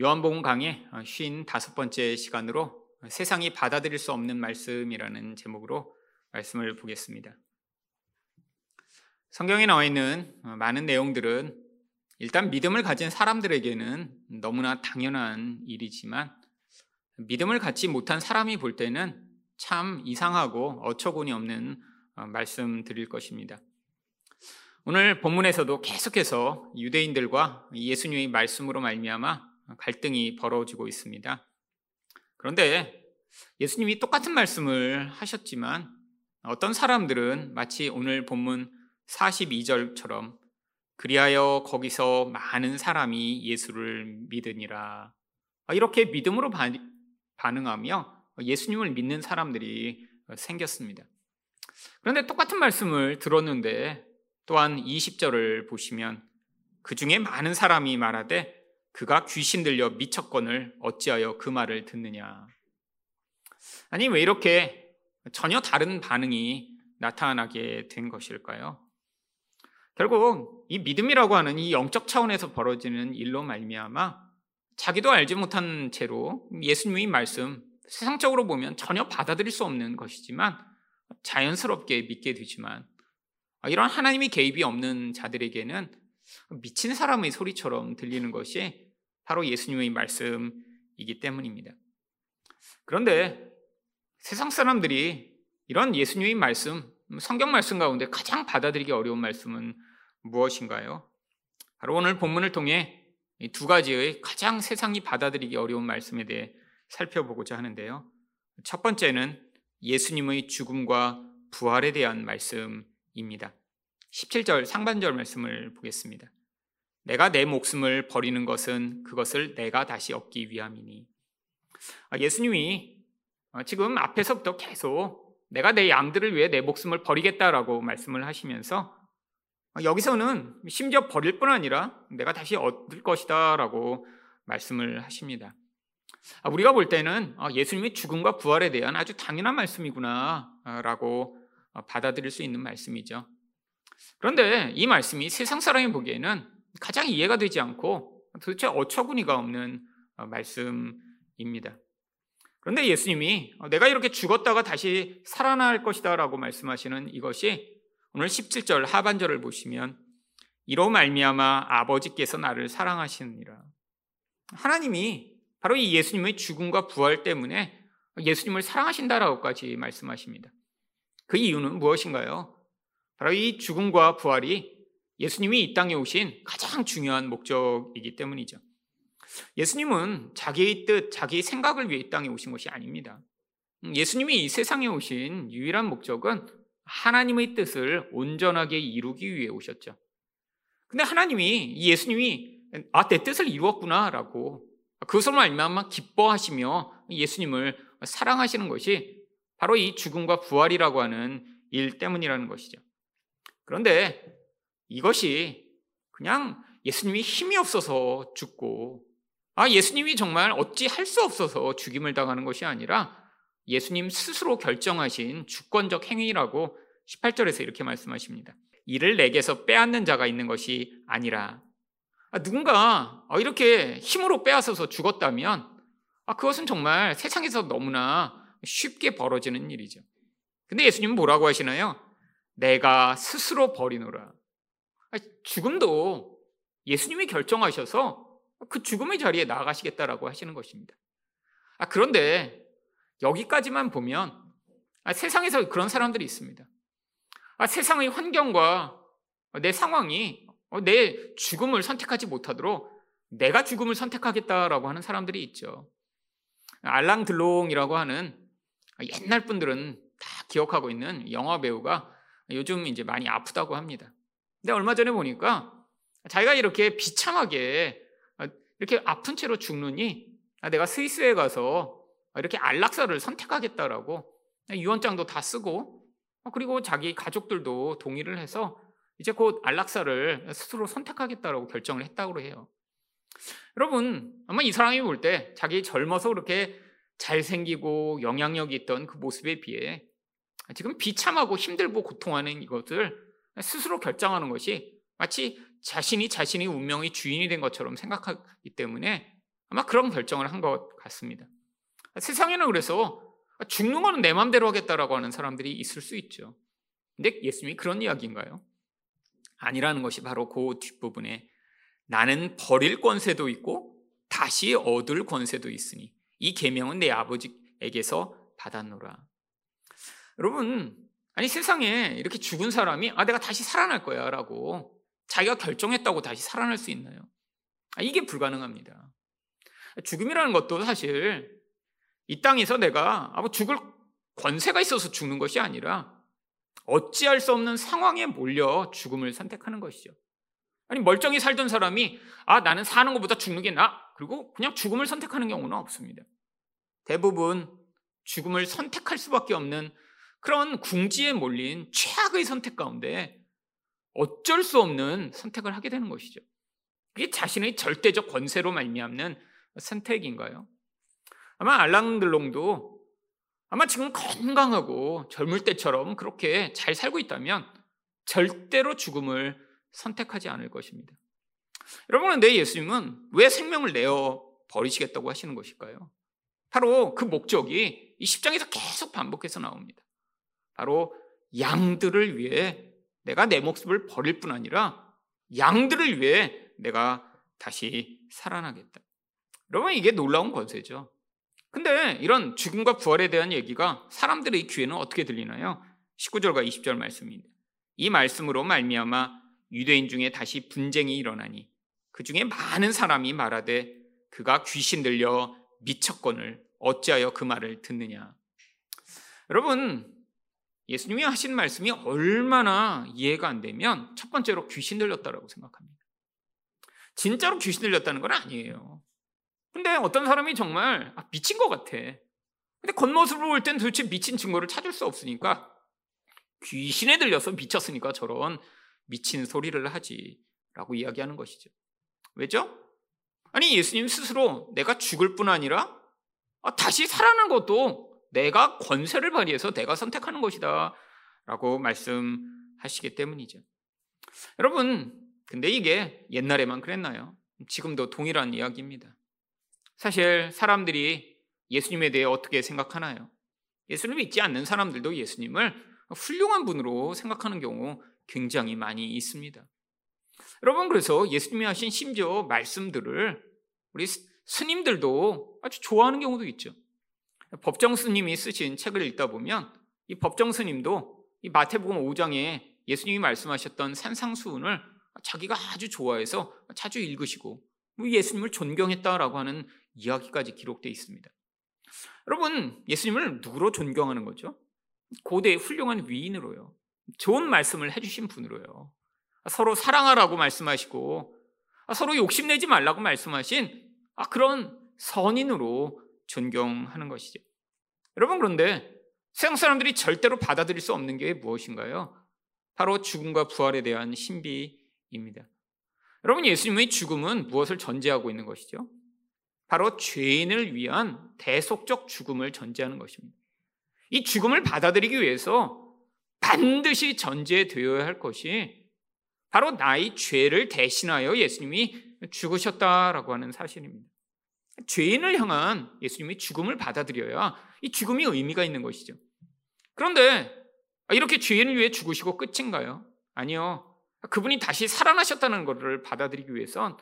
요한복음 강의 55번째 시간으로 세상이 받아들일 수 없는 말씀이라는 제목으로 말씀을 보겠습니다. 성경에 나와 있는 많은 내용들은 일단 믿음을 가진 사람들에게는 너무나 당연한 일이지만 믿음을 갖지 못한 사람이 볼 때는 참 이상하고 어처구니 없는 말씀 드릴 것입니다. 오늘 본문에서도 계속해서 유대인들과 예수님의 말씀으로 말미암아 갈등이 벌어지고 있습니다. 그런데 예수님이 똑같은 말씀을 하셨지만 어떤 사람들은 마치 오늘 본문 42절처럼 그리하여 거기서 많은 사람이 예수를 믿으니라. 이렇게 믿음으로 반응하며 예수님을 믿는 사람들이 생겼습니다. 그런데 똑같은 말씀을 들었는데 또한 20절을 보시면 그 중에 많은 사람이 말하되 그가 귀신 들려 미쳤건을 어찌하여 그 말을 듣느냐. 아니, 왜 이렇게 전혀 다른 반응이 나타나게 된 것일까요? 결국 이 믿음이라고 하는 이 영적 차원에서 벌어지는 일로 말미암아 자기도 알지 못한 채로 예수님의 말씀 세상적으로 보면 전혀 받아들일 수 없는 것이지만 자연스럽게 믿게 되지만 이런 하나님의 개입이 없는 자들에게는 미친 사람의 소리처럼 들리는 것이 바로 예수님의 말씀이기 때문입니다. 그런데 세상 사람들이 이런 예수님의 말씀, 성경 말씀 가운데 가장 받아들이기 어려운 말씀은 무엇인가요? 바로 오늘 본문을 통해 두 가지의 가장 세상이 받아들이기 어려운 말씀에 대해 살펴보고자 하는데요. 첫 번째는 예수님의 죽음과 부활에 대한 말씀입니다. 17절 상반절 말씀을 보겠습니다. 내가 내 목숨을 버리는 것은 그것을 내가 다시 얻기 위함이니. 아, 예수님이 어, 지금 앞에서부터 계속 내가 내 양들을 위해 내 목숨을 버리겠다라고 말씀을 하시면서 어, 여기서는 심지어 버릴 뿐 아니라 내가 다시 얻을 것이다라고 말씀을 하십니다. 아, 우리가 볼 때는 어, 예수님의 죽음과 부활에 대한 아주 당연한 말씀이구나라고 받아들일 수 있는 말씀이죠. 그런데 이 말씀이 세상 사람이 보기에는 가장 이해가 되지 않고 도대체 어처구니가 없는 말씀입니다. 그런데 예수님이 내가 이렇게 죽었다가 다시 살아날 것이다 라고 말씀하시는 이것이 오늘 17절 하반절을 보시면 이로 말미암아 아버지께서 나를 사랑하시느니라. 하나님이 바로 이 예수님의 죽음과 부활 때문에 예수님을 사랑하신다라고까지 말씀하십니다. 그 이유는 무엇인가요? 바로 이 죽음과 부활이 예수님이 이 땅에 오신 가장 중요한 목적이기 때문이죠. 예수님은 자기의 뜻, 자기의 생각을 위해 이 땅에 오신 것이 아닙니다. 예수님이 이 세상에 오신 유일한 목적은 하나님의 뜻을 온전하게 이루기 위해 오셨죠. 근데 하나님이 예수님이 아 내 뜻을 이루었구나 라고 그것으로 말미암아 기뻐하시며 예수님을 사랑하시는 것이 바로 이 죽음과 부활이라고 하는 일 때문이라는 것이죠. 그런데 이것이 그냥 예수님이 힘이 없어서 죽고 아 예수님이 정말 어찌 할 수 없어서 죽임을 당하는 것이 아니라 예수님 스스로 결정하신 주권적 행위라고 18절에서 이렇게 말씀하십니다. 이를 내게서 빼앗는 자가 있는 것이 아니라 아, 누군가 아, 이렇게 힘으로 빼앗아서 죽었다면 아, 그것은 정말 세상에서 너무나 쉽게 벌어지는 일이죠. 근데 예수님은 뭐라고 하시나요? 내가 스스로 버리노라. 죽음도 예수님이 결정하셔서 그 죽음의 자리에 나아가시겠다라고 하시는 것입니다. 그런데 여기까지만 보면 세상에서 그런 사람들이 있습니다. 세상의 환경과 내 상황이 내 죽음을 선택하지 못하도록 내가 죽음을 선택하겠다라고 하는 사람들이 있죠. 알랑들롱이라고 하는 옛날 분들은 다 기억하고 있는 영화 배우가 요즘 이제 많이 아프다고 합니다. 근데 얼마 전에 보니까 자기가 이렇게 비참하게 이렇게 아픈 채로 죽느니 내가 스위스에 가서 이렇게 안락사를 선택하겠다라고 유언장도 다 쓰고 그리고 자기 가족들도 동의를 해서 이제 곧 안락사를 스스로 선택하겠다라고 결정을 했다고 해요. 여러분 아마 이 사람이 볼 때 자기 젊어서 그렇게 잘생기고 영향력이 있던 그 모습에 비해 지금 비참하고 힘들고 고통하는 이것을 스스로 결정하는 것이 마치 자신이 자신의 운명의 주인이 된 것처럼 생각하기 때문에 아마 그런 결정을 한 것 같습니다. 세상에는 그래서 죽는 거는 내 마음대로 하겠다라고 하는 사람들이 있을 수 있죠. 근데 예수님이 그런 이야기인가요? 아니라는 것이 바로 그 뒷부분에 나는 버릴 권세도 있고 다시 얻을 권세도 있으니 이 계명은 내 아버지에게서 받았노라. 여러분, 아니 세상에 이렇게 죽은 사람이 아 내가 다시 살아날 거야라고 자기가 결정했다고 다시 살아날 수 있나요? 아, 이게 불가능합니다. 죽음이라는 것도 사실 이 땅에서 내가 아, 뭐 죽을 권세가 있어서 죽는 것이 아니라 어찌할 수 없는 상황에 몰려 죽음을 선택하는 것이죠. 아니 멀쩡히 살던 사람이 아 나는 사는 것보다 죽는 게 나. 그리고 그냥 죽음을 선택하는 경우는 없습니다. 대부분 죽음을 선택할 수밖에 없는 그런 궁지에 몰린 최악의 선택 가운데 어쩔 수 없는 선택을 하게 되는 것이죠. 그게 자신의 절대적 권세로 말미암는 선택인가요? 아마 알랑들롱도 아마 지금 건강하고 젊을 때처럼 그렇게 잘 살고 있다면 절대로 죽음을 선택하지 않을 것입니다. 여러분, 내 예수님은 왜 생명을 내어 버리시겠다고 하시는 것일까요? 바로 그 목적이 이 십장에서 계속 반복해서 나옵니다. 바로 양들을 위해 내가 내 목숨을 버릴 뿐 아니라 양들을 위해 내가 다시 살아나겠다. 여러분, 이게 놀라운 권세죠. 근데 이런 죽음과 부활에 대한 얘기가 사람들의 귀에는 어떻게 들리나요? 19절과 20절 말씀입니다. 이 말씀으로 말미암아 유대인 중에 다시 분쟁이 일어나니 그 중에 많은 사람이 말하되 그가 귀신 들려 미쳤건을 어찌하여 그 말을 듣느냐. 여러분 예수님이 하신 말씀이 얼마나 이해가 안 되면 첫 번째로 귀신 들렸다라고 생각합니다. 진짜로 귀신 들렸다는 건 아니에요. 근데 어떤 사람이 정말 아, 미친 것 같아. 근데 겉모습으로 볼 땐 도대체 미친 증거를 찾을 수 없으니까 귀신에 들려서 미쳤으니까 저런 미친 소리를 하지라고 이야기하는 것이죠. 왜죠? 아니 예수님 스스로 내가 죽을 뿐 아니라 아, 다시 살아난 것도 내가 권세를 발휘해서 내가 선택하는 것이다 라고 말씀하시기 때문이죠. 여러분 근데 이게 옛날에만 그랬나요? 지금도 동일한 이야기입니다. 사실 사람들이 예수님에 대해 어떻게 생각하나요? 예수님을 믿지 않는 사람들도 예수님을 훌륭한 분으로 생각하는 경우 굉장히 많이 있습니다. 여러분, 그래서 예수님이 하신 심지어 말씀들을 우리 스님들도 아주 좋아하는 경우도 있죠. 법정 스님이 쓰신 책을 읽다 보면 이 법정 스님도 이 마태복음 5장에 예수님이 말씀하셨던 산상수훈을 자기가 아주 좋아해서 자주 읽으시고 뭐 예수님을 존경했다라고 하는 이야기까지 기록되어 있습니다. 여러분, 예수님을 누구로 존경하는 거죠? 고대의 훌륭한 위인으로요. 좋은 말씀을 해주신 분으로요. 서로 사랑하라고 말씀하시고 서로 욕심내지 말라고 말씀하신 아, 그런 선인으로 존경하는 것이죠. 여러분 그런데 세상 사람들이 절대로 받아들일 수 없는 게 무엇인가요? 바로 죽음과 부활에 대한 신비입니다. 여러분 예수님의 죽음은 무엇을 전제하고 있는 것이죠? 바로 죄인을 위한 대속적 죽음을 전제하는 것입니다. 이 죽음을 받아들이기 위해서 반드시 전제되어야 할 것이 바로 나의 죄를 대신하여 예수님이 죽으셨다라고 하는 사실입니다. 죄인을 향한 예수님이 죽음을 받아들여야 이 죽음이 의미가 있는 것이죠. 그런데 이렇게 죄인을 위해 죽으시고 끝인가요? 아니요. 그분이 다시 살아나셨다는 것을 받아들이기 위해선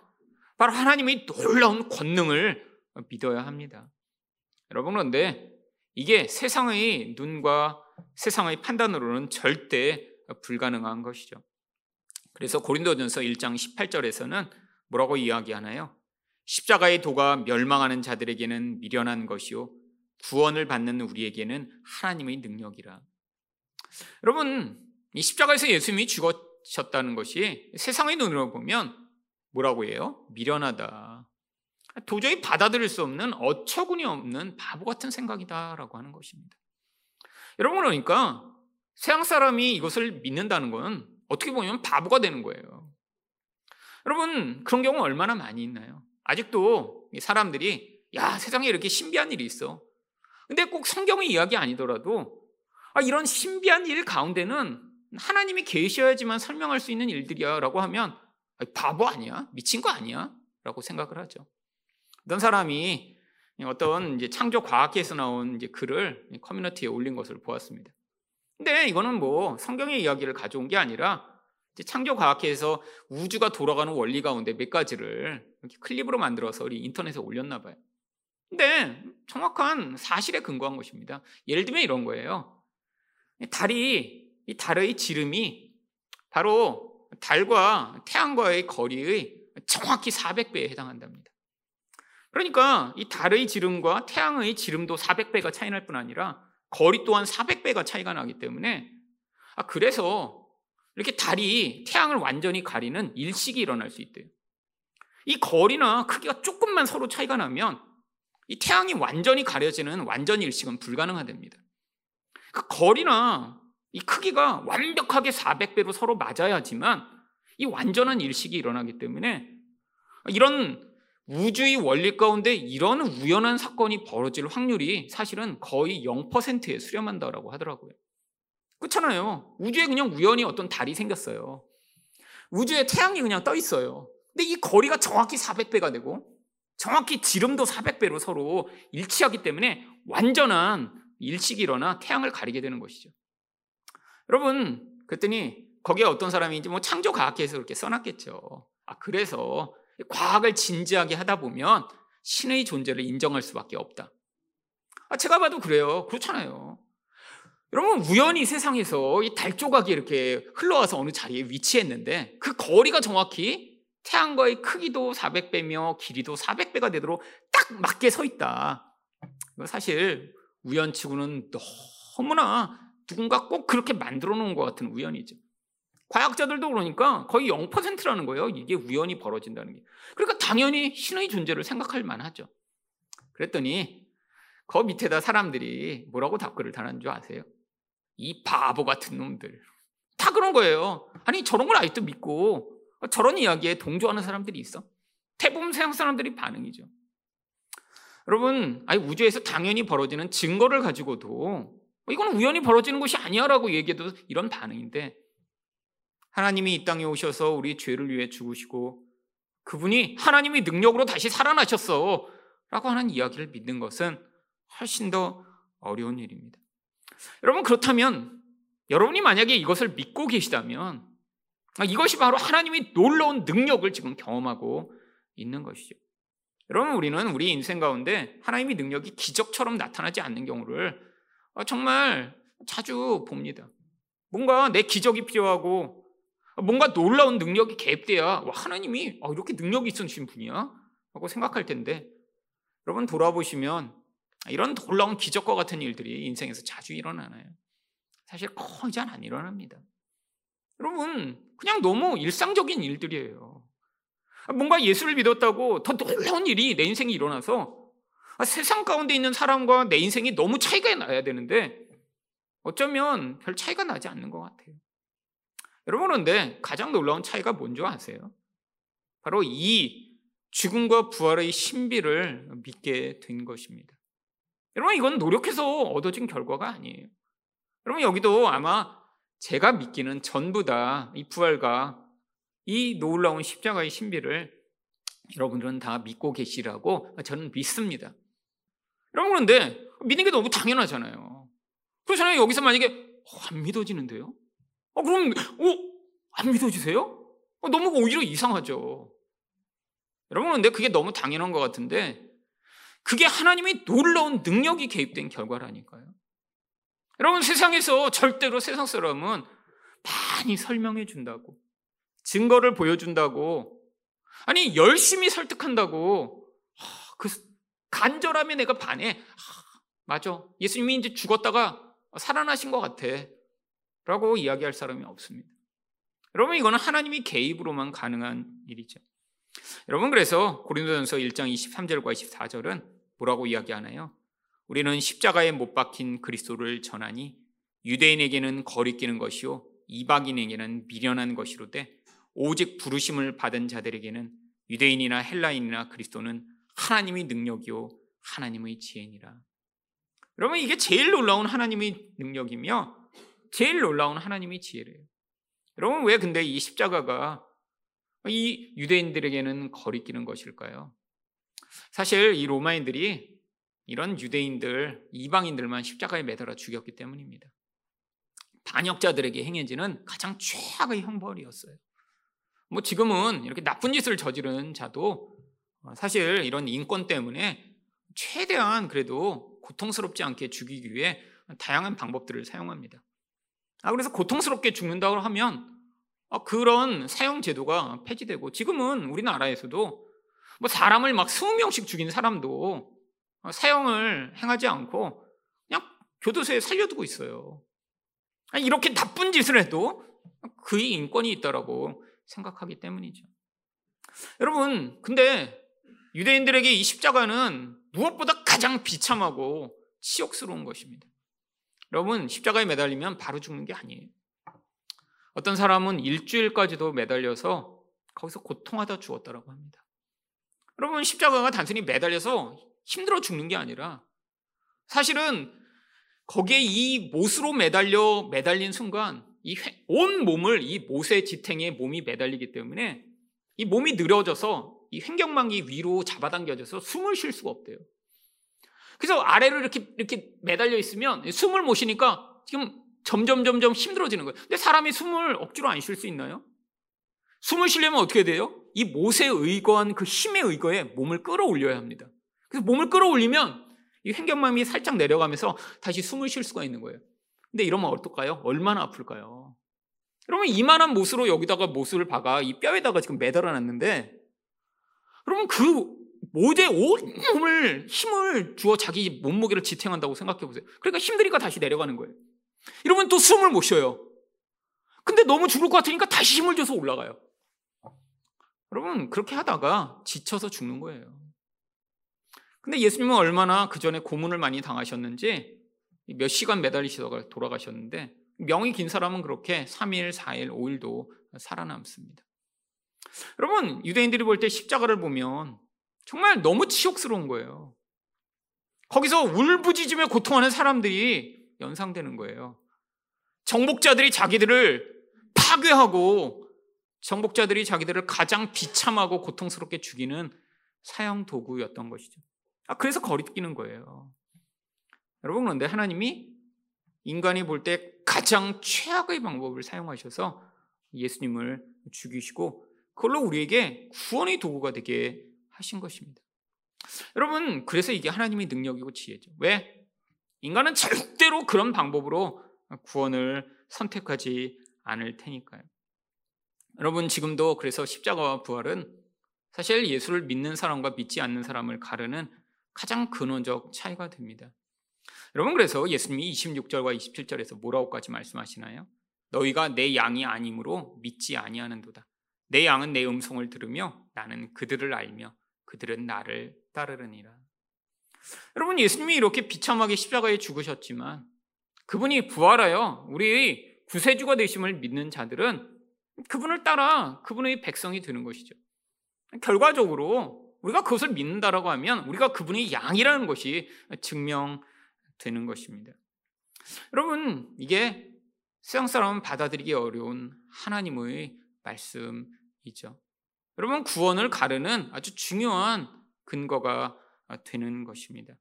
바로 하나님의 놀라운 권능을 믿어야 합니다. 여러분 그런데 이게 세상의 눈과 세상의 판단으로는 절대 불가능한 것이죠. 그래서 고린도전서 1장 18절에서는 뭐라고 이야기하나요? 십자가의 도가 멸망하는 자들에게는 미련한 것이요 구원을 받는 우리에게는 하나님의 능력이라. 여러분, 이 십자가에서 예수님이 죽으셨다는 것이 세상의 눈으로 보면 뭐라고 해요? 미련하다. 도저히 받아들일 수 없는 어처구니 없는 바보 같은 생각이다라고 하는 것입니다. 여러분 그러니까 세상 사람이 이것을 믿는다는 건 어떻게 보면 바보가 되는 거예요. 여러분 그런 경우 얼마나 많이 있나요? 아직도 사람들이 야 세상에 이렇게 신비한 일이 있어. 근데 꼭 성경의 이야기 아니더라도 아, 이런 신비한 일 가운데는 하나님이 계셔야지만 설명할 수 있는 일들이야라고 하면 바보 아니야? 미친 거 아니야? 라고 생각을 하죠. 어떤 사람이 어떤 이제 창조 과학에서 나온 이제 글을 커뮤니티에 올린 것을 보았습니다. 근데 이거는 뭐 성경의 이야기를 가져온 게 아니라 창조 과학회에서 우주가 돌아가는 원리 가운데 몇 가지를 이렇게 클립으로 만들어서 우리 인터넷에 올렸나 봐요. 근데 정확한 사실에 근거한 것입니다. 예를 들면 이런 거예요. 달이 이 달의 지름이 바로 달과 태양과의 거리의 정확히 400배에 해당한답니다. 그러니까 이 달의 지름과 태양의 지름도 400배가 차이 날 뿐 아니라 거리 또한 400배가 차이가 나기 때문에 아 그래서 이렇게 달이 태양을 완전히 가리는 일식이 일어날 수 있대요. 이 거리나 크기가 조금만 서로 차이가 나면 이 태양이 완전히 가려지는 완전 일식은 불가능하답니다. 그 거리나 이 크기가 완벽하게 400배로 서로 맞아야지만 이 완전한 일식이 일어나기 때문에 이런 우주의 원리 가운데 이런 우연한 사건이 벌어질 확률이 사실은 거의 0%에 수렴한다라고 하더라고요. 그렇잖아요. 우주에 그냥 우연히 어떤 달이 생겼어요. 우주에 태양이 그냥 떠 있어요. 근데 이 거리가 정확히 400배가 되고 정확히 지름도 400배로 서로 일치하기 때문에 완전한 일식이 일어나 태양을 가리게 되는 것이죠. 여러분, 그랬더니 거기에 어떤 사람이 이제 뭐 창조과학계에서 그렇게 써놨겠죠. 아, 그래서 과학을 진지하게 하다 보면 신의 존재를 인정할 수밖에 없다. 아, 제가 봐도 그래요. 그렇잖아요. 여러분, 우연히 세상에서 이 달 조각이 이렇게 흘러와서 어느 자리에 위치했는데 그 거리가 정확히 태양과의 크기도 400배며 길이도 400배가 되도록 딱 맞게 서 있다. 사실 우연치고는 너무나 누군가 꼭 그렇게 만들어 놓은 것 같은 우연이죠. 과학자들도 그러니까 거의 0%라는 거예요. 이게 우연히 벌어진다는 게. 그러니까 당연히 신의 존재를 생각할 만하죠. 그랬더니 그 밑에다 사람들이 뭐라고 답글을 달는 줄 아세요? 이 바보 같은 놈들. 다 그런 거예요. 아니 저런 걸 아직도 믿고 저런 이야기에 동조하는 사람들이 있어. 대부분 세상 사람들이 반응이죠. 여러분, 아니 우주에서 당연히 벌어지는 증거를 가지고도 이거는 우연히 벌어지는 것이 아니야라고 얘기해도 이런 반응인데 하나님이 이 땅에 오셔서 우리 죄를 위해 죽으시고 그분이 하나님의 능력으로 다시 살아나셨어 라고 하는 이야기를 믿는 것은 훨씬 더 어려운 일입니다. 여러분 그렇다면 여러분이 만약에 이것을 믿고 계시다면 이것이 바로 하나님의 놀라운 능력을 지금 경험하고 있는 것이죠. 여러분 우리는 우리 인생 가운데 하나님의 능력이 기적처럼 나타나지 않는 경우를 어, 정말 자주 봅니다. 뭔가 내 기적이 필요하고 뭔가 놀라운 능력이 개입돼야 하나님이 아, 이렇게 능력이 있으신 분이야? 하고 생각할 텐데 여러분 돌아보시면 이런 놀라운 기적과 같은 일들이 인생에서 자주 일어나나요? 사실 거의 잘 안 일어납니다. 여러분 그냥 너무 일상적인 일들이에요. 뭔가 예수를 믿었다고 더 놀라운 일이 내 인생에 일어나서 아, 세상 가운데 있는 사람과 내 인생이 너무 차이가 나야 되는데 어쩌면 별 차이가 나지 않는 것 같아요. 여러분 그런데 가장 놀라운 차이가 뭔지 아세요? 바로 이 죽음과 부활의 신비를 믿게 된 것입니다. 여러분 이건 노력해서 얻어진 결과가 아니에요. 여러분 여기도 아마 제가 믿기는 전부 다 이 부활과 이 놀라운 십자가의 신비를 여러분들은 다 믿고 계시라고 저는 믿습니다. 여러분 그런데 믿는 게 너무 당연하잖아요. 그렇잖아요. 여기서 만약에 어, 안 믿어지는데요? 어, 그럼 어, 안 믿어지세요? 어, 너무 오히려 이상하죠. 여러분 그런데 그게 너무 당연한 것 같은데 그게 하나님의 놀라운 능력이 개입된 결과라니까요. 여러분 세상에서 절대로 세상 사람은 많이 설명해 준다고 증거를 보여준다고 아니 열심히 설득한다고 그 간절함에 내가 반해. 아, 맞아. 예수님이 이제 죽었다가 살아나신 것 같아. 라고 이야기할 사람이 없습니다. 여러분, 이거는 하나님이 개입으로만 가능한 일이죠. 여러분, 그래서 고린도전서 1장 23절과 24절은 뭐라고 이야기하나요? 우리는 십자가에 못 박힌 그리스도를 전하니 유대인에게는 거리끼는 것이요 이방인에게는 미련한 것이로되 오직 부르심을 받은 자들에게는 유대인이나 헬라인이나 그리스도는 하나님의 능력이요 하나님의 지혜니라. 여러분 이게 제일 놀라운 하나님의 능력이며 제일 놀라운 하나님의 지혜래요. 여러분 왜 근데 이 십자가가 이 유대인들에게는 거리끼는 것일까요? 사실 이 로마인들이 이런 유대인들, 이방인들만 십자가에 매달아 죽였기 때문입니다. 반역자들에게 행해지는 가장 최악의 형벌이었어요. 뭐 지금은 이렇게 나쁜 짓을 저지른 자도 사실 이런 인권 때문에 최대한 그래도 고통스럽지 않게 죽이기 위해 다양한 방법들을 사용합니다. 아, 그래서 고통스럽게 죽는다고 하면 아, 그런 사형 제도가 폐지되고 지금은 우리나라에서도 뭐 사람을 막 20명씩 죽인 사람도 사형을 행하지 않고 그냥 교도소에 살려두고 있어요. 이렇게 나쁜 짓을 해도 그의 인권이 있다라고 생각하기 때문이죠. 여러분, 근데 유대인들에게 이 십자가는 무엇보다 가장 비참하고 치욕스러운 것입니다. 여러분, 십자가에 매달리면 바로 죽는 게 아니에요. 어떤 사람은 일주일까지도 매달려서 거기서 고통하다 죽었다라고 합니다. 여러분, 십자가가 단순히 매달려서 힘들어 죽는 게 아니라 사실은 거기에 이 못으로 매달려 매달린 순간 이 온 몸을 이 못의 지탱에 몸이 매달리기 때문에 이 몸이 늘어져서 이 횡격막이 위로 잡아당겨져서 숨을 쉴 수가 없대요. 그래서 아래로 이렇게 이렇게 매달려 있으면 숨을 못 쉬니까 지금 점점 점점 힘들어지는 거예요. 근데 사람이 숨을 억지로 안 쉴 수 있나요? 숨을 쉬려면 어떻게 돼요? 이 못에 의거한 그 힘에 의거해 몸을 끌어올려야 합니다. 그래서 몸을 끌어올리면 이 횡격막이 살짝 내려가면서 다시 숨을 쉴 수가 있는 거예요. 근데 이러면 어떨까요? 얼마나 아플까요? 그러면 이만한 못으로 여기다가 못을 박아 이 뼈에다가 지금 매달아 놨는데 그러면 그 못에 온몸을 힘을 주어 자기 몸무게를 지탱한다고 생각해 보세요. 그러니까 힘드니까 다시 내려가는 거예요. 이러면 또 숨을 못 쉬어요. 근데 너무 죽을 것 같으니까 다시 힘을 줘서 올라가요. 여러분, 그렇게 하다가 지쳐서 죽는 거예요. 근데 예수님은 얼마나 그 전에 고문을 많이 당하셨는지 몇 시간 매달리시다가 돌아가셨는데 명이 긴 사람은 그렇게 3일, 4일, 5일도 살아남습니다. 여러분, 유대인들이 볼 때 십자가를 보면 정말 너무 치욕스러운 거예요. 거기서 울부짖으며 고통하는 사람들이 연상되는 거예요. 정복자들이 자기들을 파괴하고 정복자들이 자기들을 가장 비참하고 고통스럽게 죽이는 사형 도구였던 것이죠. 아, 그래서 거리끼는 거예요. 여러분, 그런데 하나님이 인간이 볼 때 가장 최악의 방법을 사용하셔서 예수님을 죽이시고 그걸로 우리에게 구원의 도구가 되게 하신 것입니다. 여러분, 그래서 이게 하나님의 능력이고 지혜죠. 왜? 인간은 절대로 그런 방법으로 구원을 선택하지 않을 테니까요. 여러분, 지금도 그래서 십자가와 부활은 사실 예수를 믿는 사람과 믿지 않는 사람을 가르는 가장 근원적 차이가 됩니다. 여러분 그래서 예수님이 26절과 27절에서 뭐라고까지 말씀하시나요? 너희가 내 양이 아니므로 믿지 아니하는도다. 내 양은 내 음성을 들으며 나는 그들을 알며 그들은 나를 따르느니라. 여러분 예수님이 이렇게 비참하게 십자가에 죽으셨지만 그분이 부활하여 우리의 구세주가 되심을 믿는 자들은 그분을 따라 그분의 백성이 되는 것이죠. 결과적으로 우리가 그것을 믿는다라고 하면 우리가 그분이 양이라는 것이 증명되는 것입니다. 여러분, 이게 세상 사람은 받아들이기 어려운 하나님의 말씀이죠. 여러분, 구원을 가르는 아주 중요한 근거가 되는 것입니다.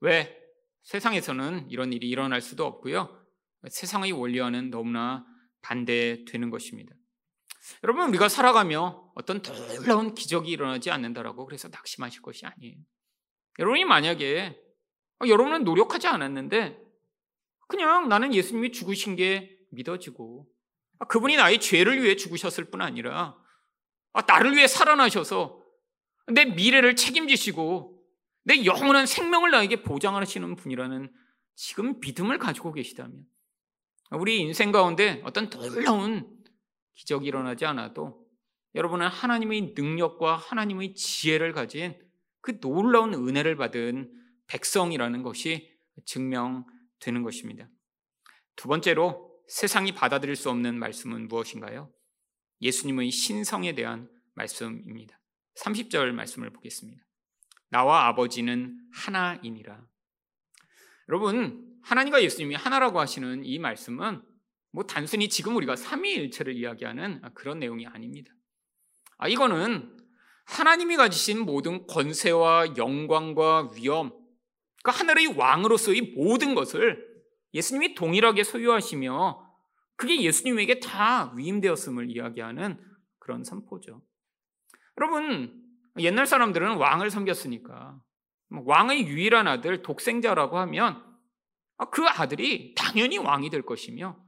왜? 세상에서는 이런 일이 일어날 수도 없고요. 세상의 원리와는 너무나 반대되는 것입니다. 여러분 우리가 살아가며 어떤 놀라운 기적이 일어나지 않는다라고 그래서 낙심하실 것이 아니에요. 여러분이 만약에 어, 여러분은 노력하지 않았는데 그냥 나는 예수님이 죽으신 게 믿어지고 아, 그분이 나의 죄를 위해 죽으셨을 뿐 아니라 아, 나를 위해 살아나셔서 내 미래를 책임지시고 내 영원한 생명을 나에게 보장하시는 분이라는 지금 믿음을 가지고 계시다면 우리 인생 가운데 어떤 놀라운 기적이 일어나지 않아도 여러분은 하나님의 능력과 하나님의 지혜를 가진 그 놀라운 은혜를 받은 백성이라는 것이 증명되는 것입니다. 두 번째로 세상이 받아들일 수 없는 말씀은 무엇인가요? 예수님의 신성에 대한 말씀입니다. 30절 말씀을 보겠습니다. 나와 아버지는 하나이니라. 여러분, 하나님과 예수님이 하나라고 하시는 이 말씀은 뭐 단순히 지금 우리가 삼위일체를 이야기하는 그런 내용이 아닙니다. 아, 이거는 하나님이 가지신 모든 권세와 영광과 위엄, 그 하늘의 왕으로서의 모든 것을 예수님이 동일하게 소유하시며 그게 예수님에게 다 위임되었음을 이야기하는 그런 선포죠. 여러분, 옛날 사람들은 왕을 섬겼으니까 왕의 유일한 아들 독생자라고 하면 그 아들이 당연히 왕이 될 것이며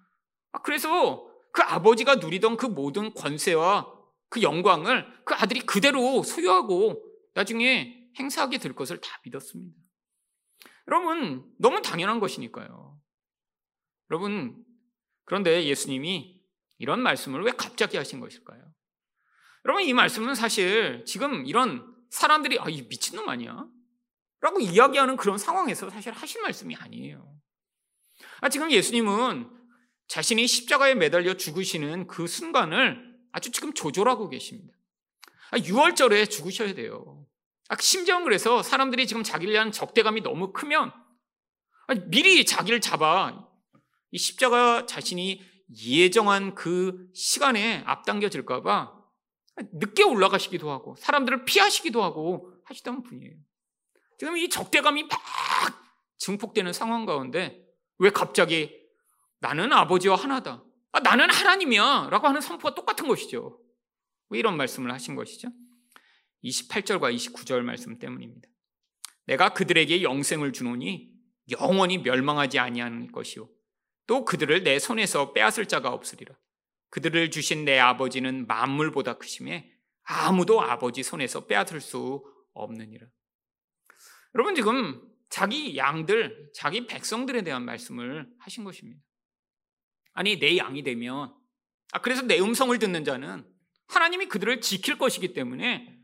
그래서 그 아버지가 누리던 그 모든 권세와 그 영광을 그 아들이 그대로 소유하고 나중에 행사하게 될 것을 다 믿었습니다. 여러분, 너무 당연한 것이니까요. 여러분, 그런데 예수님이 이런 말씀을 왜 갑자기 하신 것일까요? 여러분, 이 말씀은 사실 지금 이런 사람들이, 아, 이 미친놈 아니야? 라고 이야기하는 그런 상황에서 사실 하신 말씀이 아니에요. 아, 지금 예수님은 자신이 십자가에 매달려 죽으시는 그 순간을 아주 지금 조절하고 계십니다. 아, 6월절에 죽으셔야 돼요. 아, 심지어 그래서 사람들이 지금 자기를 위한 적대감이 너무 크면 아, 미리 자기를 잡아 이 십자가 자신이 예정한 그 시간에 앞당겨질까봐 늦게 올라가시기도 하고 사람들을 피하시기도 하고 하시던 분이에요. 지금 이 적대감이 막 증폭되는 상황 가운데 왜 갑자기 나는 아버지와 하나다. 아, 나는 하나님이야. 라고 하는 선포가 똑같은 것이죠. 왜 이런 말씀을 하신 것이죠? 28절과 29절 말씀 때문입니다. 내가 그들에게 영생을 주노니 영원히 멸망하지 아니하는 것이요. 또 그들을 내 손에서 빼앗을 자가 없으리라. 그들을 주신 내 아버지는 만물보다 크심에 아무도 아버지 손에서 빼앗을 수 없느니라. 여러분 지금 자기 양들, 자기 백성들에 대한 말씀을 하신 것입니다. 아니 내 양이 되면 아 그래서 내 음성을 듣는 자는 하나님이 그들을 지킬 것이기 때문에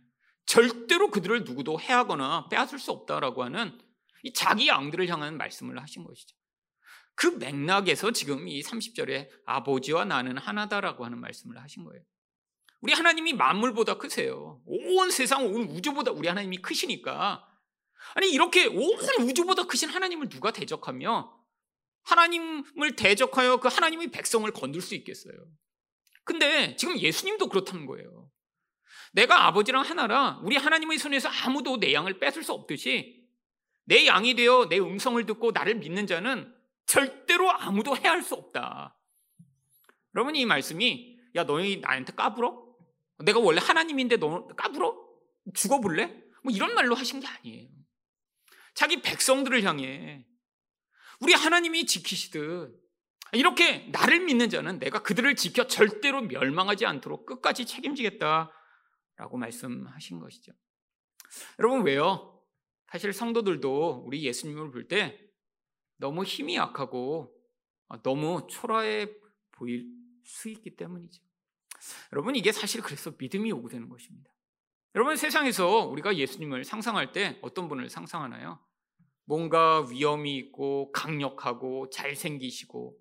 절대로 그들을 누구도 해하거나 빼앗을 수 없다라고 하는 이 자기 양들을 향한 말씀을 하신 것이죠. 그 맥락에서 지금 이 30절에 아버지와 나는 하나다라고 하는 말씀을 하신 거예요. 우리 하나님이 만물보다 크세요. 온 세상, 온 우주보다 우리 하나님이 크시니까 아니 이렇게 온 우주보다 크신 하나님을 누가 대적하며 하나님을 대적하여 그 하나님의 백성을 건들 수 있겠어요. 근데 지금 예수님도 그렇다는 거예요. 내가 아버지랑 하나라 우리 하나님의 손에서 아무도 내 양을 뺏을 수 없듯이 내 양이 되어 내 음성을 듣고 나를 믿는 자는 절대로 아무도 해할 수 없다. 여러분 이 말씀이 야 너희 나한테 까불어? 내가 원래 하나님인데 너 까불어? 죽어볼래? 뭐 이런 말로 하신 게 아니에요. 자기 백성들을 향해 우리 하나님이 지키시듯 이렇게 나를 믿는 자는 내가 그들을 지켜 절대로 멸망하지 않도록 끝까지 책임지겠다라고 말씀하신 것이죠. 여러분 왜요? 사실 성도들도 우리 예수님을 볼 때 너무 힘이 약하고 너무 초라해 보일 수 있기 때문이죠. 여러분 이게 사실 그래서 믿음이 요구되는 것입니다. 여러분 세상에서 우리가 예수님을 상상할 때 어떤 분을 상상하나요? 뭔가 위험이 있고 강력하고 잘생기시고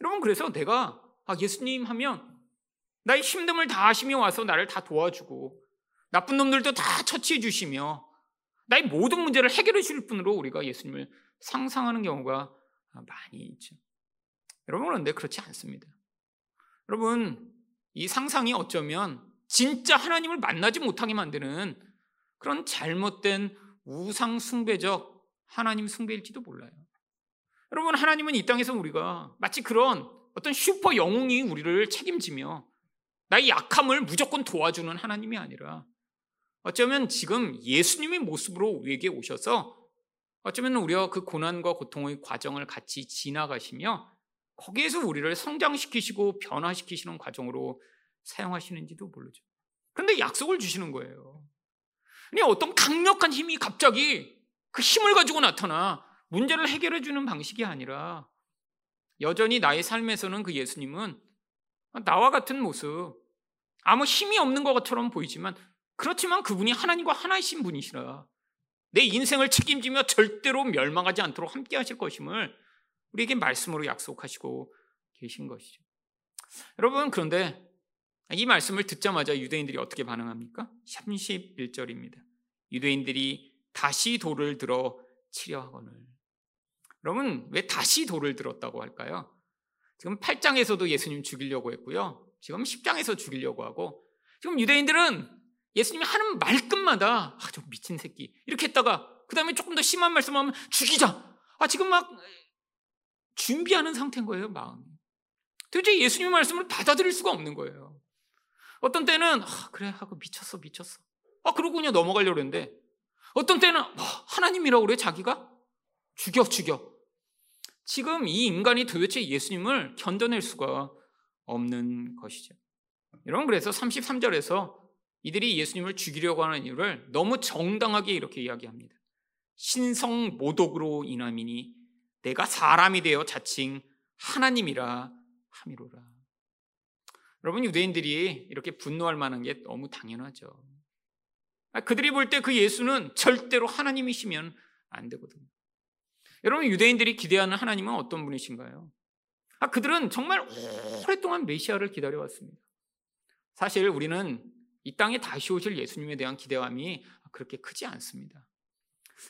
여러분 그래서 내가 아, 예수님 하면 나의 힘듦을 다 하시며 와서 나를 다 도와주고 나쁜 놈들도 다 처치해 주시며 나의 모든 문제를 해결해 주실 분으로 우리가 예수님을 상상하는 경우가 많이 있죠. 여러분 그런데 그렇지 않습니다. 여러분 이 상상이 어쩌면 진짜 하나님을 만나지 못하게 만드는 그런 잘못된 우상 숭배적 하나님 숭배일지도 몰라요. 여러분, 하나님은 이 땅에서 우리가 마치 그런 어떤 슈퍼 영웅이 우리를 책임지며 나의 약함을 무조건 도와주는 하나님이 아니라 어쩌면 지금 예수님의 모습으로 우리에게 오셔서 어쩌면 우리가 그 고난과 고통의 과정을 같이 지나가시며 거기에서 우리를 성장시키시고 변화시키시는 과정으로 사용하시는지도 모르죠. 그런데 약속을 주시는 거예요. 아니, 어떤 강력한 힘이 갑자기 그 힘을 가지고 나타나 문제를 해결해 주는 방식이 아니라 여전히 나의 삶에서는 그 예수님은 나와 같은 모습, 아무 힘이 없는 것처럼 보이지만 그렇지만 그분이 하나님과 하나이신 분이시라 내 인생을 책임지며 절대로 멸망하지 않도록 함께 하실 것임을 우리에게 말씀으로 약속하시고 계신 것이죠. 여러분, 그런데 이 말씀을 듣자마자 유대인들이 어떻게 반응합니까? 31절입니다. 유대인들이 다시 돌을 들어 치려 하거늘. 여러분, 왜 다시 돌을 들었다고 할까요? 지금 8장에서도 예수님 죽이려고 했고요. 지금 10장에서 죽이려고 하고, 지금 유대인들은 예수님이 하는 말끝마다 아, 저 미친 새끼 이렇게 했다가 그 다음에 조금 더 심한 말씀하면 죽이자. 아 지금 막 준비하는 상태인 거예요 마음이. 도대체 예수님의 말씀을 받아들일 수가 없는 거예요. 어떤 때는 아, 그래 하고 미쳤어 미쳤어. 아 그러고 그냥 넘어가려고 그랬는데 어떤 때는 아, 하나님이라고 그래 자기가 죽여 죽여. 지금 이 인간이 도대체 예수님을 견뎌낼 수가 없는 것이죠. 여러분 그래서 33절에서 이들이 예수님을 죽이려고 하는 이유를 너무 정당하게 이렇게 이야기합니다. 신성 모독으로 인함이니 내가 사람이 되어 자칭 하나님이라 함이로라. 여러분 유대인들이 이렇게 분노할 만한 게 너무 당연하죠. 아, 그들이 볼 때 그 예수는 절대로 하나님이시면 안 되거든요. 여러분 유대인들이 기대하는 하나님은 어떤 분이신가요? 아, 그들은 정말 오랫동안 메시아를 기다려왔습니다. 사실 우리는 이 땅에 다시 오실 예수님에 대한 기대감이 그렇게 크지 않습니다.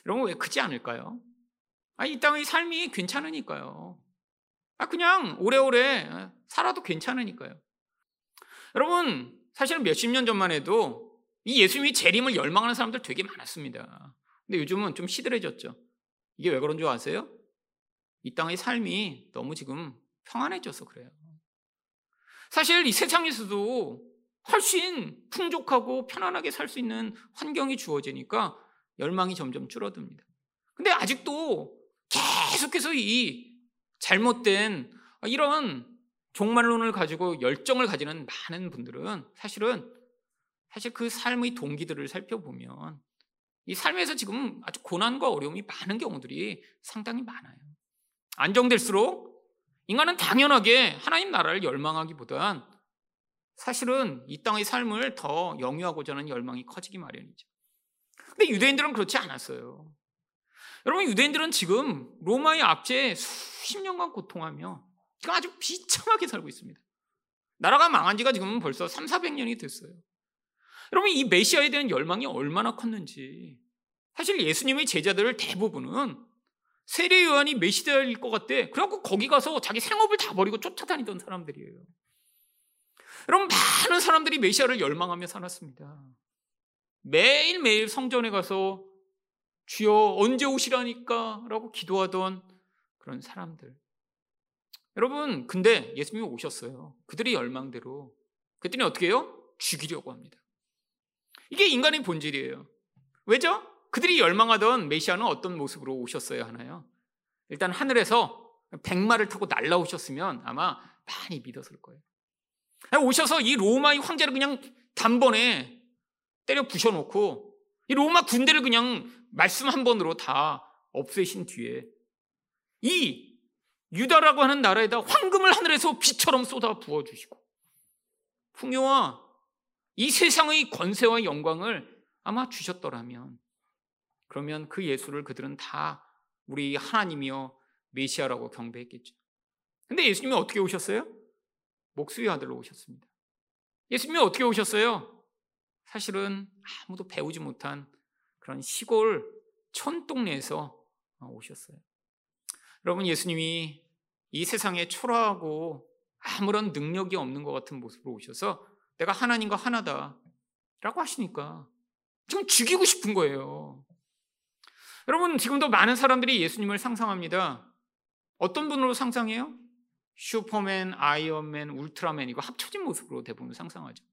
여러분 왜 크지 않을까요? 아, 이 땅의 삶이 괜찮으니까요. 아, 그냥 오래오래 살아도 괜찮으니까요. 여러분, 사실 몇십 년 전만 해도 이 예수님이 재림을 열망하는 사람들 되게 많았습니다. 근데 요즘은 좀 시들해졌죠. 이게 왜 그런 줄 아세요? 이 땅의 삶이 너무 지금 평안해져서 그래요. 사실 이 세상에서도 훨씬 풍족하고 편안하게 살 수 있는 환경이 주어지니까 열망이 점점 줄어듭니다. 근데 아직도 계속해서 이 잘못된 이런 종말론을 가지고 열정을 가지는 많은 분들은 사실은 사실 그 삶의 동기들을 살펴보면 이 삶에서 지금 아주 고난과 어려움이 많은 경우들이 상당히 많아요. 안정될수록 인간은 당연하게 하나님 나라를 열망하기보단 사실은 이 땅의 삶을 더 영위하고자 하는 열망이 커지기 마련이죠. 근데 유대인들은 그렇지 않았어요. 여러분, 유대인들은 지금 로마의 압제에 수십 년간 고통하며 지금 아주 비참하게 살고 있습니다. 나라가 망한 지가 지금 벌써 3, 400년이 됐어요. 여러분, 이 메시아에 대한 열망이 얼마나 컸는지. 사실 예수님의 제자들 대부분은 세례 요한이 메시아일 것 같대. 그래갖고 거기 가서 자기 생업을 다 버리고 쫓아다니던 사람들이에요. 여러분 많은 사람들이 메시아를 열망하며 살았습니다. 매일매일 성전에 가서 주여 언제 오시라니까 라고 기도하던 그런 사람들. 여러분 근데 예수님이 오셨어요. 그들의 열망대로. 그랬더니 어떻게 해요? 죽이려고 합니다. 이게 인간의 본질이에요. 왜죠? 그들이 열망하던 메시아는 어떤 모습으로 오셨어야 하나요? 일단 하늘에서 백마를 타고 날라오셨으면 아마 많이 믿었을 거예요. 오셔서 이 로마의 황제를 그냥 단번에 때려 부셔놓고 이 로마 군대를 그냥 말씀 한 번으로 다 없애신 뒤에 이 유다라고 하는 나라에다 황금을 하늘에서 비처럼 쏟아 부어주시고 풍요와 이 세상의 권세와 영광을 아마 주셨더라면 그러면 그 예수를 그들은 다 우리 하나님이여 메시아라고 경배했겠죠. 근데 예수님이 어떻게 오셨어요? 목수의 아들로 오셨습니다. 예수님이 어떻게 오셨어요? 사실은 아무도 배우지 못한 그런 시골 촌동네에서 오셨어요. 여러분, 예수님이 이 세상에 초라하고 아무런 능력이 없는 것 같은 모습으로 오셔서 내가 하나님과 하나다 라고 하시니까 지금 죽이고 싶은 거예요. 여러분, 지금도 많은 사람들이 예수님을 상상합니다. 어떤 분으로 상상해요? 슈퍼맨, 아이언맨, 울트라맨 이거 합쳐진 모습으로 대부분 상상하죠.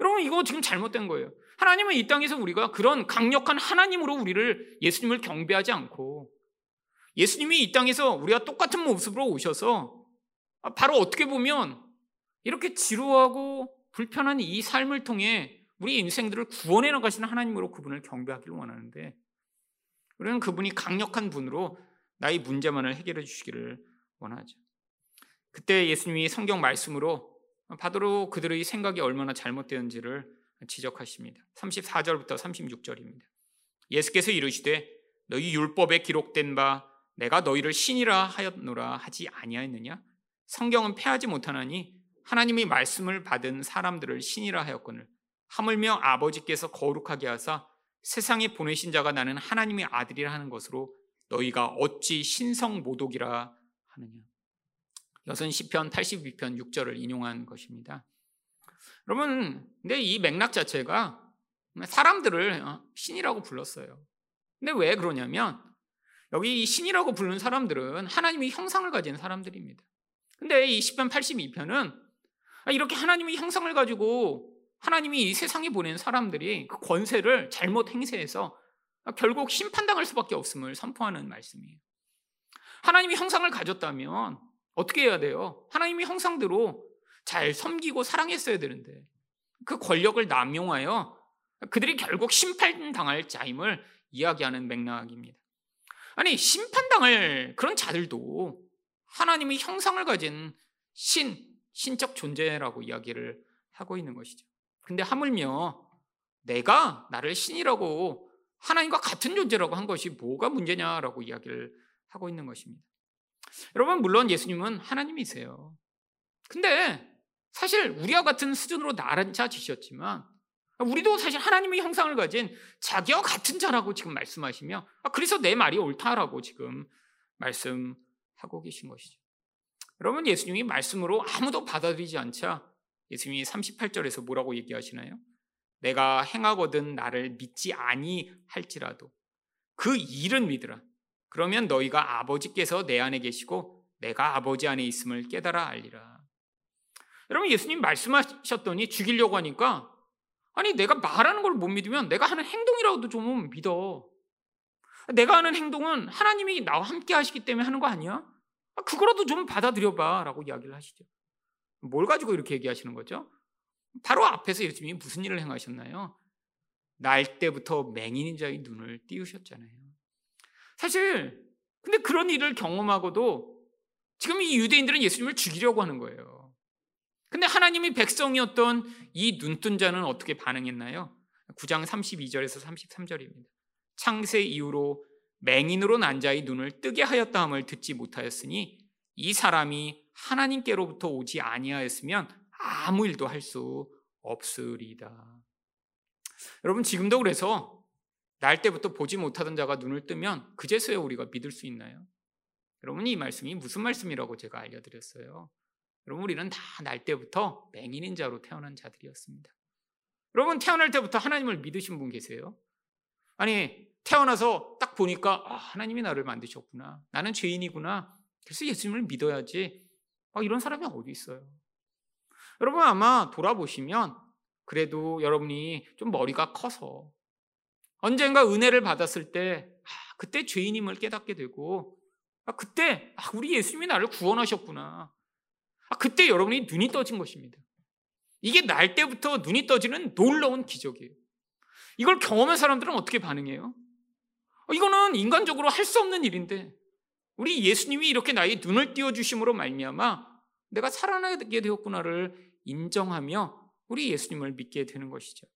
여러분 이거 지금 잘못된 거예요. 하나님은 이 땅에서 우리가 그런 강력한 하나님으로 우리를 예수님을 경배하지 않고 예수님이 이 땅에서 우리가 똑같은 모습으로 오셔서 바로 어떻게 보면 이렇게 지루하고 불편한 이 삶을 통해 우리 인생들을 구원해 나가시는 하나님으로 그분을 경배하기를 원하는데 우리는 그분이 강력한 분으로 나의 문제만을 해결해 주시기를 원하죠. 그때 예수님이 성경 말씀으로 바로 그들의 생각이 얼마나 잘못되었는지를 지적하십니다. 34절부터 36절입니다. 예수께서 이르시되 너희 율법에 기록된 바 내가 너희를 신이라 하였노라 하지 아니하였느냐? 성경은 패하지 못하나니 하나님의 말씀을 받은 사람들을 신이라 하였거늘 하물며 아버지께서 거룩하게 하사 세상에 보내신 자가 나는 하나님의 아들이라 하는 것으로 너희가 어찌 신성 모독이라 하느냐? 여선 시편 82편 6절을 인용한 것입니다. 여러분, 근데 이 맥락 자체가 사람들을 어, 신이라고 불렀어요. 근데 왜 그러냐면 여기 신이라고 부르는 사람들은 하나님의 형상을 가진 사람들입니다. 근데 이 10편 82편은 이렇게 하나님의 형상을 가지고 하나님이 이 세상에 보낸 사람들이 그 권세를 잘못 행세해서 결국 심판당할 수밖에 없음을 선포하는 말씀이에요. 하나님이 형상을 가졌다면 어떻게 해야 돼요? 하나님이 형상대로 잘 섬기고 사랑했어야 되는데 그 권력을 남용하여 그들이 결국 심판당할 자임을 이야기하는 맥락입니다. 아니 심판당할 그런 자들도 하나님의 형상을 가진 신, 신적 존재라고 이야기를 하고 있는 것이죠. 근데 하물며 내가 나를 신이라고 하나님과 같은 존재라고 한 것이 뭐가 문제냐라고 이야기를 하고 있는 것입니다. 여러분, 물론 예수님은 하나님이세요. 근데 사실 우리와 같은 수준으로 낮아지셨지만 우리도 사실 하나님의 형상을 가진 자기와 같은 자라고 지금 말씀하시며 아, 그래서 내 말이 옳다라고 지금 말씀하고 계신 것이죠. 여러분 예수님이 말씀으로 아무도 받아들이지 않자 예수님이 38절에서 뭐라고 얘기하시나요? 내가 행하거든 나를 믿지 아니할지라도 그 일은 믿으라. 그러면 너희가 아버지께서 내 안에 계시고 내가 아버지 안에 있음을 깨달아 알리라. 여러분 예수님 말씀하셨더니 죽이려고 하니까 아니 내가 말하는 걸 못 믿으면 내가 하는 행동이라도 좀 믿어. 내가 하는 행동은 하나님이 나와 함께 하시기 때문에 하는 거 아니야? 아, 그거라도 좀 받아들여봐 라고 이야기를 하시죠. 뭘 가지고 이렇게 얘기하시는 거죠? 바로 앞에서 예수님이 무슨 일을 행하셨나요? 날 때부터 맹인인 자의 눈을 띄우셨잖아요. 사실 근데 그런 일을 경험하고도 지금 이 유대인들은 예수님을 죽이려고 하는 거예요. 근데 하나님이 백성이었던 이 눈뜬 자는 어떻게 반응했나요? 9장 32절에서 33절입니다. 창세 이후로 맹인으로 난 자의 눈을 뜨게 하였다 함을 듣지 못하였으니 이 사람이 하나님께로부터 오지 아니하였으면 아무 일도 할 수 없으리다. 여러분 지금도 그래서 날 때부터 보지 못하던 자가 눈을 뜨면 그제서야 우리가 믿을 수 있나요? 여러분 이 말씀이 무슨 말씀이라고 제가 알려드렸어요. 여러분 우리는 다 날 때부터 맹인인 자로 태어난 자들이었습니다. 여러분 태어날 때부터 하나님을 믿으신 분 계세요? 아니 태어나서 딱 보니까 아, 하나님이 나를 만드셨구나. 나는 죄인이구나. 그래서 예수님을 믿어야지. 아, 이런 사람이 어디 있어요? 여러분 아마 돌아보시면 그래도 여러분이 좀 머리가 커서 언젠가 은혜를 받았을 때 아, 그때 죄인임을 깨닫게 되고 아, 그때 아, 우리 예수님이 나를 구원하셨구나. 아, 그때 여러분이 눈이 떠진 것입니다. 이게 날 때부터 눈이 떠지는 놀라운 기적이에요. 이걸 경험한 사람들은 어떻게 반응해요? 어, 이거는 인간적으로 할 수 없는 일인데 우리 예수님이 이렇게 나의 눈을 띄워 주심으로 말미암아 내가 살아나게 되었구나를 인정하며 우리 예수님을 믿게 되는 것이죠.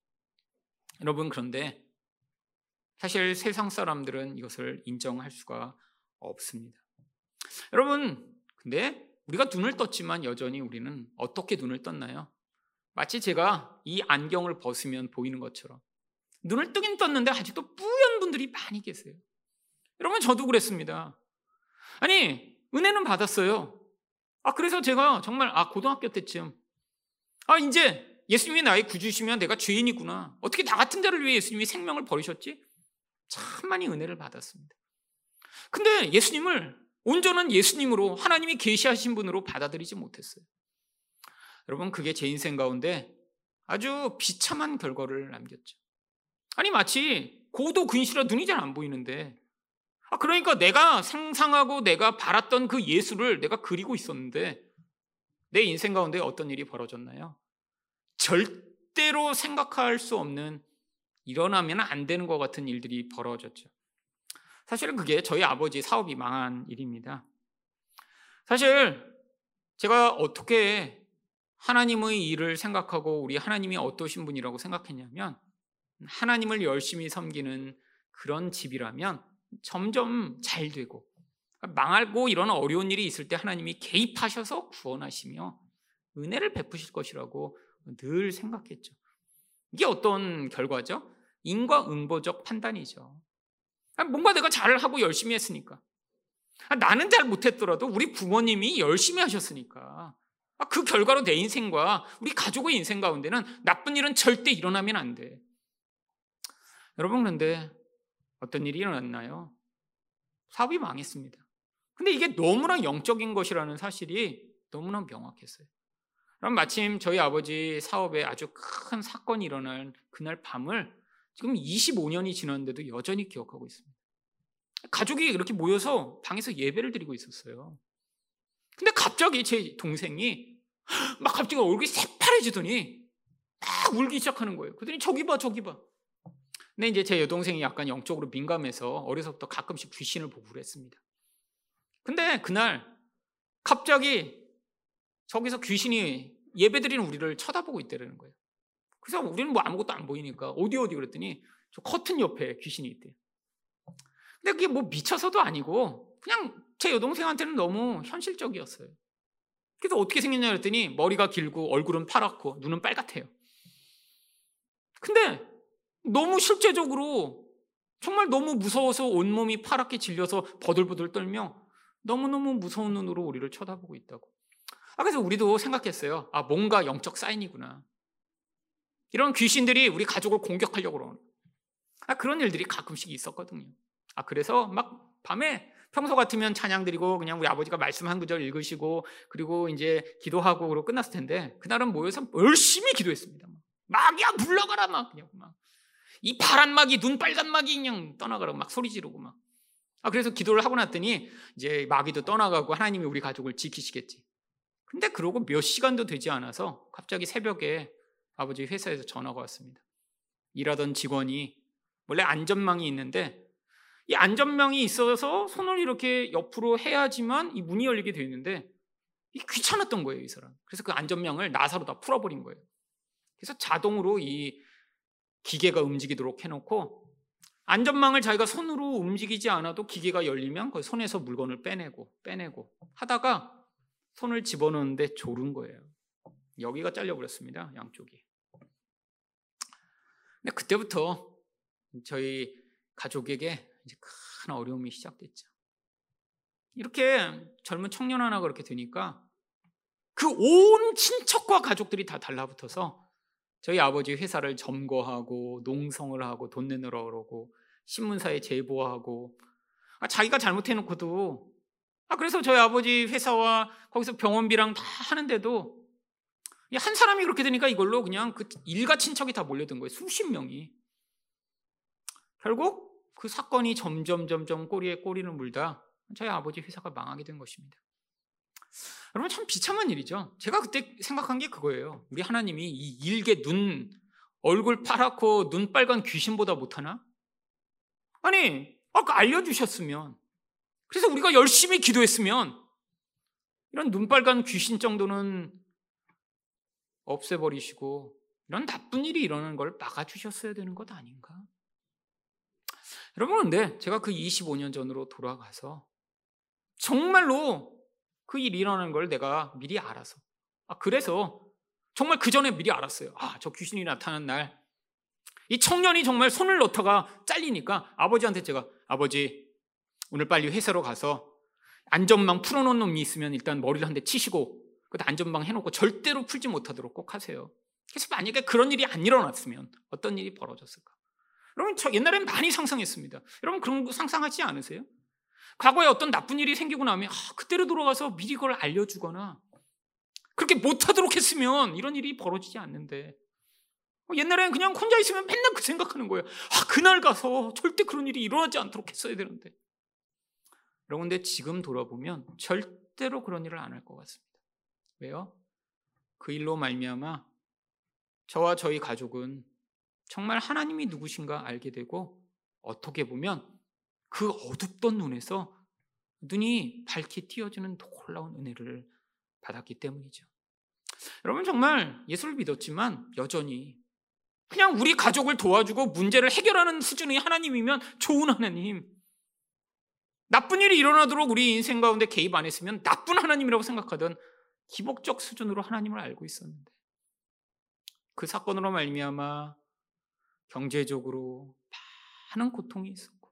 여러분 그런데 사실 세상 사람들은 이것을 인정할 수가 없습니다. 여러분 근데 우리가 눈을 떴지만 여전히 우리는 어떻게 눈을 떴나요? 마치 제가 이 안경을 벗으면 보이는 것처럼 눈을 뜨긴 떴는데 아직도 뿌연 분들이 많이 계세요. 여러분 저도 그랬습니다. 아니 은혜는 받았어요. 아 그래서 제가 정말 아 고등학교 때쯤 아 이제 예수님이 나의 구주시면 내가 죄인이구나. 어떻게 나 같은 자를 위해 예수님이 생명을 버리셨지? 참 많이 은혜를 받았습니다. 근데 예수님을 온전한 예수님으로 하나님이 계시하신 분으로 받아들이지 못했어요. 여러분 그게 제 인생 가운데 아주 비참한 결과를 남겼죠. 아니 마치 고도 근시라 눈이 잘 안 보이는데 아 그러니까 내가 상상하고 내가 바랐던 그 예수를 내가 그리고 있었는데 내 인생 가운데 어떤 일이 벌어졌나요? 절대로 생각할 수 없는 일어나면 안 되는 것 같은 일들이 벌어졌죠. 사실은 그게 저희 아버지 사업이 망한 일입니다. 사실 제가 어떻게 하나님의 일을 생각하고 우리 하나님이 어떠신 분이라고 생각했냐면 하나님을 열심히 섬기는 그런 집이라면 점점 잘 되고 망하고 이런 어려운 일이 있을 때 하나님이 개입하셔서 구원하시며 은혜를 베푸실 것이라고 늘 생각했죠. 이게 어떤 결과죠? 인과응보적 판단이죠. 뭔가 내가 잘하고 열심히 했으니까. 나는 잘 못했더라도 우리 부모님이 열심히 하셨으니까. 아, 그 결과로 내 인생과 우리 가족의 인생 가운데는 나쁜 일은 절대 일어나면 안 돼. 여러분, 그런데 어떤 일이 일어났나요? 사업이 망했습니다. 근데 이게 너무나 영적인 것이라는 사실이 너무나 명확했어요. 그럼 마침 저희 아버지 사업에 아주 큰 사건이 일어난 그날 밤을 지금 25년이 지났는데도 여전히 기억하고 있습니다. 가족이 이렇게 모여서 방에서 예배를 드리고 있었어요. 근데 갑자기 제 동생이 막 갑자기 얼굴이 새파래지더니 막 울기 시작하는 거예요. 그러더니 저기 봐, 저기 봐. 근데 이제 제 여동생이 약간 영적으로 민감해서 어려서부터 가끔씩 귀신을 보고 그랬습니다. 근데 그날 갑자기 저기서 귀신이 예배드리는 우리를 쳐다보고 있다는 거예요. 그래서 우리는 뭐 아무것도 안 보이니까 어디 어디 그랬더니 저 커튼 옆에 귀신이 있대요. 근데 그게 뭐 미쳐서도 아니고 그냥 제 여동생한테는 너무 현실적이었어요. 그래서 어떻게 생겼냐 그랬더니 머리가 길고 얼굴은 파랗고 눈은 빨갛대요. 근데 너무 실제적으로 정말 너무 무서워서 온몸이 파랗게 질려서 버들버들 떨며 너무너무 무서운 눈으로 우리를 쳐다보고 있다고. 아, 그래서 우리도 생각했어요. 아, 뭔가 영적 사인이구나. 이런 귀신들이 우리 가족을 공격하려고 그러는. 아, 그런 일들이 가끔씩 있었거든요. 아, 그래서 막 밤에 평소 같으면 찬양 드리고 그냥 우리 아버지가 말씀 한 구절 읽으시고 그리고 이제 기도하고 그러고 끝났을 텐데 그날은 모여서 열심히 기도했습니다. 막야 물러가라 막 그냥 막. 이 파란 막이 눈 빨간 막이 그냥 떠나가라고 막 소리 지르고 막. 아 그래서 기도를 하고 났더니 이제 마귀도 떠나가고 하나님이 우리 가족을 지키시겠지. 근데 그러고 몇 시간도 되지 않아서 갑자기 새벽에 아버지 회사에서 전화가 왔습니다. 일하던 직원이 원래 안전망이 있는데 이 안전망이 있어서 손을 이렇게 옆으로 해야지만 이 문이 열리게 되어 있는데 이 귀찮았던 거예요, 이 사람. 그래서 그 안전망을 나사로 다 풀어버린 거예요. 그래서 자동으로 이 기계가 움직이도록 해놓고 안전망을 자기가 손으로 움직이지 않아도 기계가 열리면 그 손에서 물건을 빼내고 빼내고 하다가 손을 집어넣는데 졸은 거예요. 여기가 잘려버렸습니다. 양쪽이. 근데 그때부터 저희 가족에게 이제 큰 어려움이 시작됐죠. 이렇게 젊은 청년 하나 그렇게 되니까 그 온 친척과 가족들이 다 달라붙어서 저희 아버지 회사를 점거하고 농성을 하고 돈 내느라 그러고 신문사에 제보하고 아, 자기가 잘못해놓고도 아 그래서 저희 아버지 회사와 거기서 병원비랑 다 하는데도 한 사람이 그렇게 되니까 이걸로 그냥 그 일가 친척이 다 몰려든 거예요 수십 명이 결국 그 사건이 점점 점점 꼬리에 꼬리를 물다 저희 아버지 회사가 망하게 된 것입니다. 여러분 참 비참한 일이죠. 제가 그때 생각한 게 그거예요. 우리 하나님이 이 일개 눈 얼굴 파랗고 눈 빨간 귀신보다 못하나? 아니 아까 알려주셨으면 그래서 우리가 열심히 기도했으면 이런 눈 빨간 귀신 정도는 없애버리시고 이런 나쁜 일이 일어나는 걸 막아주셨어야 되는 것 아닌가? 여러분, 근데 제가 그 25년 전으로 돌아가서 정말로 그 일이 일어나는 걸 내가 미리 알아서. 아, 그래서 정말 그 전에 미리 알았어요. 아, 저 귀신이 나타난 날. 이 청년이 정말 손을 넣다가 잘리니까 아버지한테 제가 아버지, 오늘 빨리 회사로 가서 안전망 풀어놓은 놈이 있으면 일단 머리를 한 대 치시고 그 안전망 해놓고 절대로 풀지 못하도록 꼭 하세요. 그래서 만약에 그런 일이 안 일어났으면 어떤 일이 벌어졌을까? 여러분, 저 옛날엔 많이 상상했습니다. 여러분, 그런 거 상상하지 않으세요? 과거에 어떤 나쁜 일이 생기고 나면, 아, 그때로 돌아가서 미리 그걸 알려주거나, 그렇게 못하도록 했으면 이런 일이 벌어지지 않는데, 어, 옛날에는 그냥 혼자 있으면 맨날 그 생각하는 거예요. 아, 그날 가서 절대 그런 일이 일어나지 않도록 했어야 되는데. 근데 지금 돌아보면 절대로 그런 일을 안 할 것 같습니다. 왜요? 그 일로 말미암아 저와 저희 가족은 정말 하나님이 누구신가 알게 되고 어떻게 보면 그 어둡던 눈에서 눈이 밝게 띄어지는 놀라운 은혜를 받았기 때문이죠. 여러분 정말 예수를 믿었지만 여전히 그냥 우리 가족을 도와주고 문제를 해결하는 수준의 하나님이면 좋은 하나님. 나쁜 일이 일어나도록 우리 인생 가운데 개입 안 했으면 나쁜 하나님이라고 생각하던 기복적 수준으로 하나님을 알고 있었는데 그 사건으로 말미암아 경제적으로 많은 고통이 있었고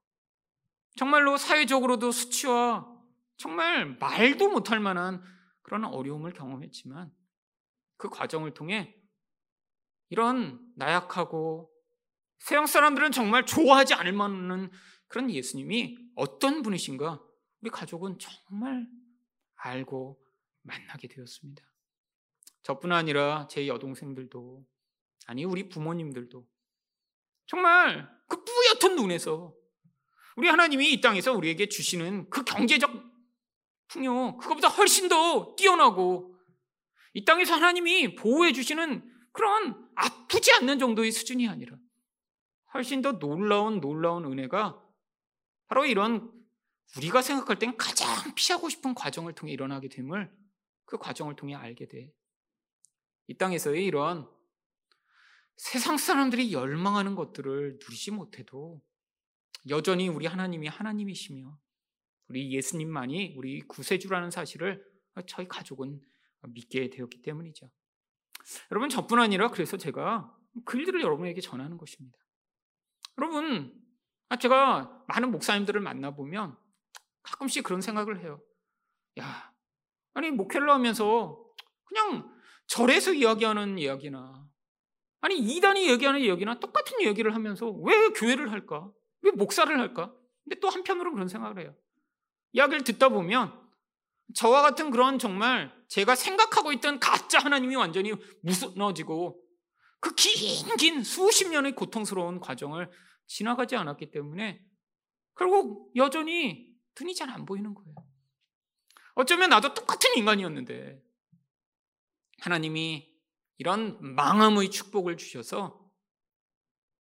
정말로 사회적으로도 수치와 정말 말도 못할 만한 그런 어려움을 경험했지만 그 과정을 통해 이런 나약하고 세상 사람들은 정말 좋아하지 않을 만한 그런 예수님이 어떤 분이신가 우리 가족은 정말 알고 만나게 되었습니다. 저뿐 아니라 제 여동생들도 아니 우리 부모님들도 정말 그 뿌옇던 눈에서 우리 하나님이 이 땅에서 우리에게 주시는 그 경제적 풍요 그것보다 훨씬 더 뛰어나고 이 땅에서 하나님이 보호해 주시는 그런 아프지 않는 정도의 수준이 아니라 훨씬 더 놀라운 놀라운 은혜가 바로 이런 우리가 생각할 땐 가장 피하고 싶은 과정을 통해 일어나게 됨을 그 과정을 통해 알게 돼. 이 땅에서의 이런 세상 사람들이 열망하는 것들을 누리지 못해도 여전히 우리 하나님이 하나님이시며 우리 예수님만이 우리 구세주라는 사실을 저희 가족은 믿게 되었기 때문이죠. 여러분 저뿐 아니라 그래서 제가 그 일들을 여러분에게 전하는 것입니다. 여러분 제가 많은 목사님들을 만나 보면 가끔씩 그런 생각을 해요. 야, 아니 목회를 하면서 그냥 절에서 이야기하는 이야기나 아니 이단이 얘기하는 이야기나 똑같은 얘기를 하면서 왜 교회를 할까? 왜 목사를 할까? 근데 또 한편으로 그런 생각을 해요. 이야기를 듣다 보면 저와 같은 그런 정말 제가 생각하고 있던 가짜 하나님이 완전히 무너지고 그 긴 긴 수십 년의 고통스러운 과정을 지나가지 않았기 때문에 결국 여전히 눈이 잘 안 보이는 거예요. 어쩌면 나도 똑같은 인간이었는데 하나님이 이런 망함의 축복을 주셔서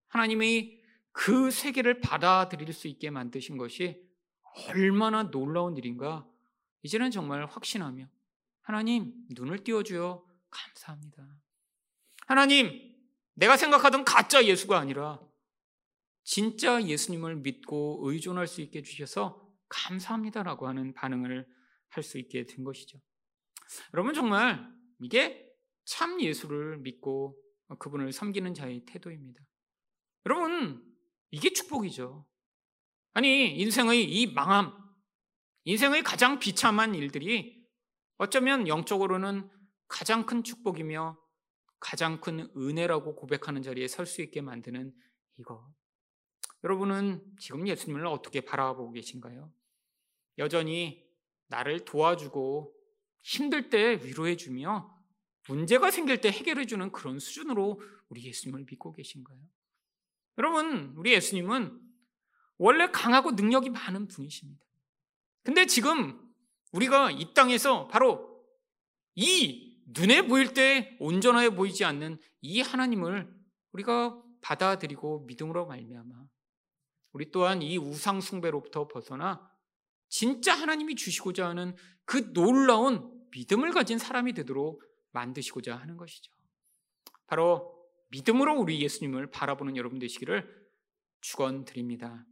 하나님이 그 세계를 받아들일 수 있게 만드신 것이 얼마나 놀라운 일인가 이제는 정말 확신하며 하나님 눈을 띄워주어 감사합니다. 하나님 내가 생각하던 가짜 예수가 아니라 진짜 예수님을 믿고 의존할 수 있게 주셔서 감사합니다라고 하는 반응을 할 수 있게 된 것이죠. 여러분 정말 이게 참 예수를 믿고 그분을 섬기는 자의 태도입니다. 여러분, 이게 축복이죠. 아니, 인생의 이 망함, 인생의 가장 비참한 일들이 어쩌면 영적으로는 가장 큰 축복이며 가장 큰 은혜라고 고백하는 자리에 설 수 있게 만드는 이거. 여러분은 지금 예수님을 어떻게 바라보고 계신가요? 여전히 나를 도와주고 힘들 때 위로해주며 문제가 생길 때 해결해주는 그런 수준으로 우리 예수님을 믿고 계신가요? 여러분, 우리 예수님은 원래 강하고 능력이 많은 분이십니다. 근데 지금 우리가 이 땅에서 바로 이 눈에 보일 때 온전하게 보이지 않는 이 하나님을 우리가 받아들이고 믿음으로 말미암아 우리 또한 이 우상 숭배로부터 벗어나 진짜 하나님이 주시고자 하는 그 놀라운 믿음을 가진 사람이 되도록 만드시고자 하는 것이죠. 바로 믿음으로 우리 예수님을 바라보는 여러분 되시기를 축원드립니다.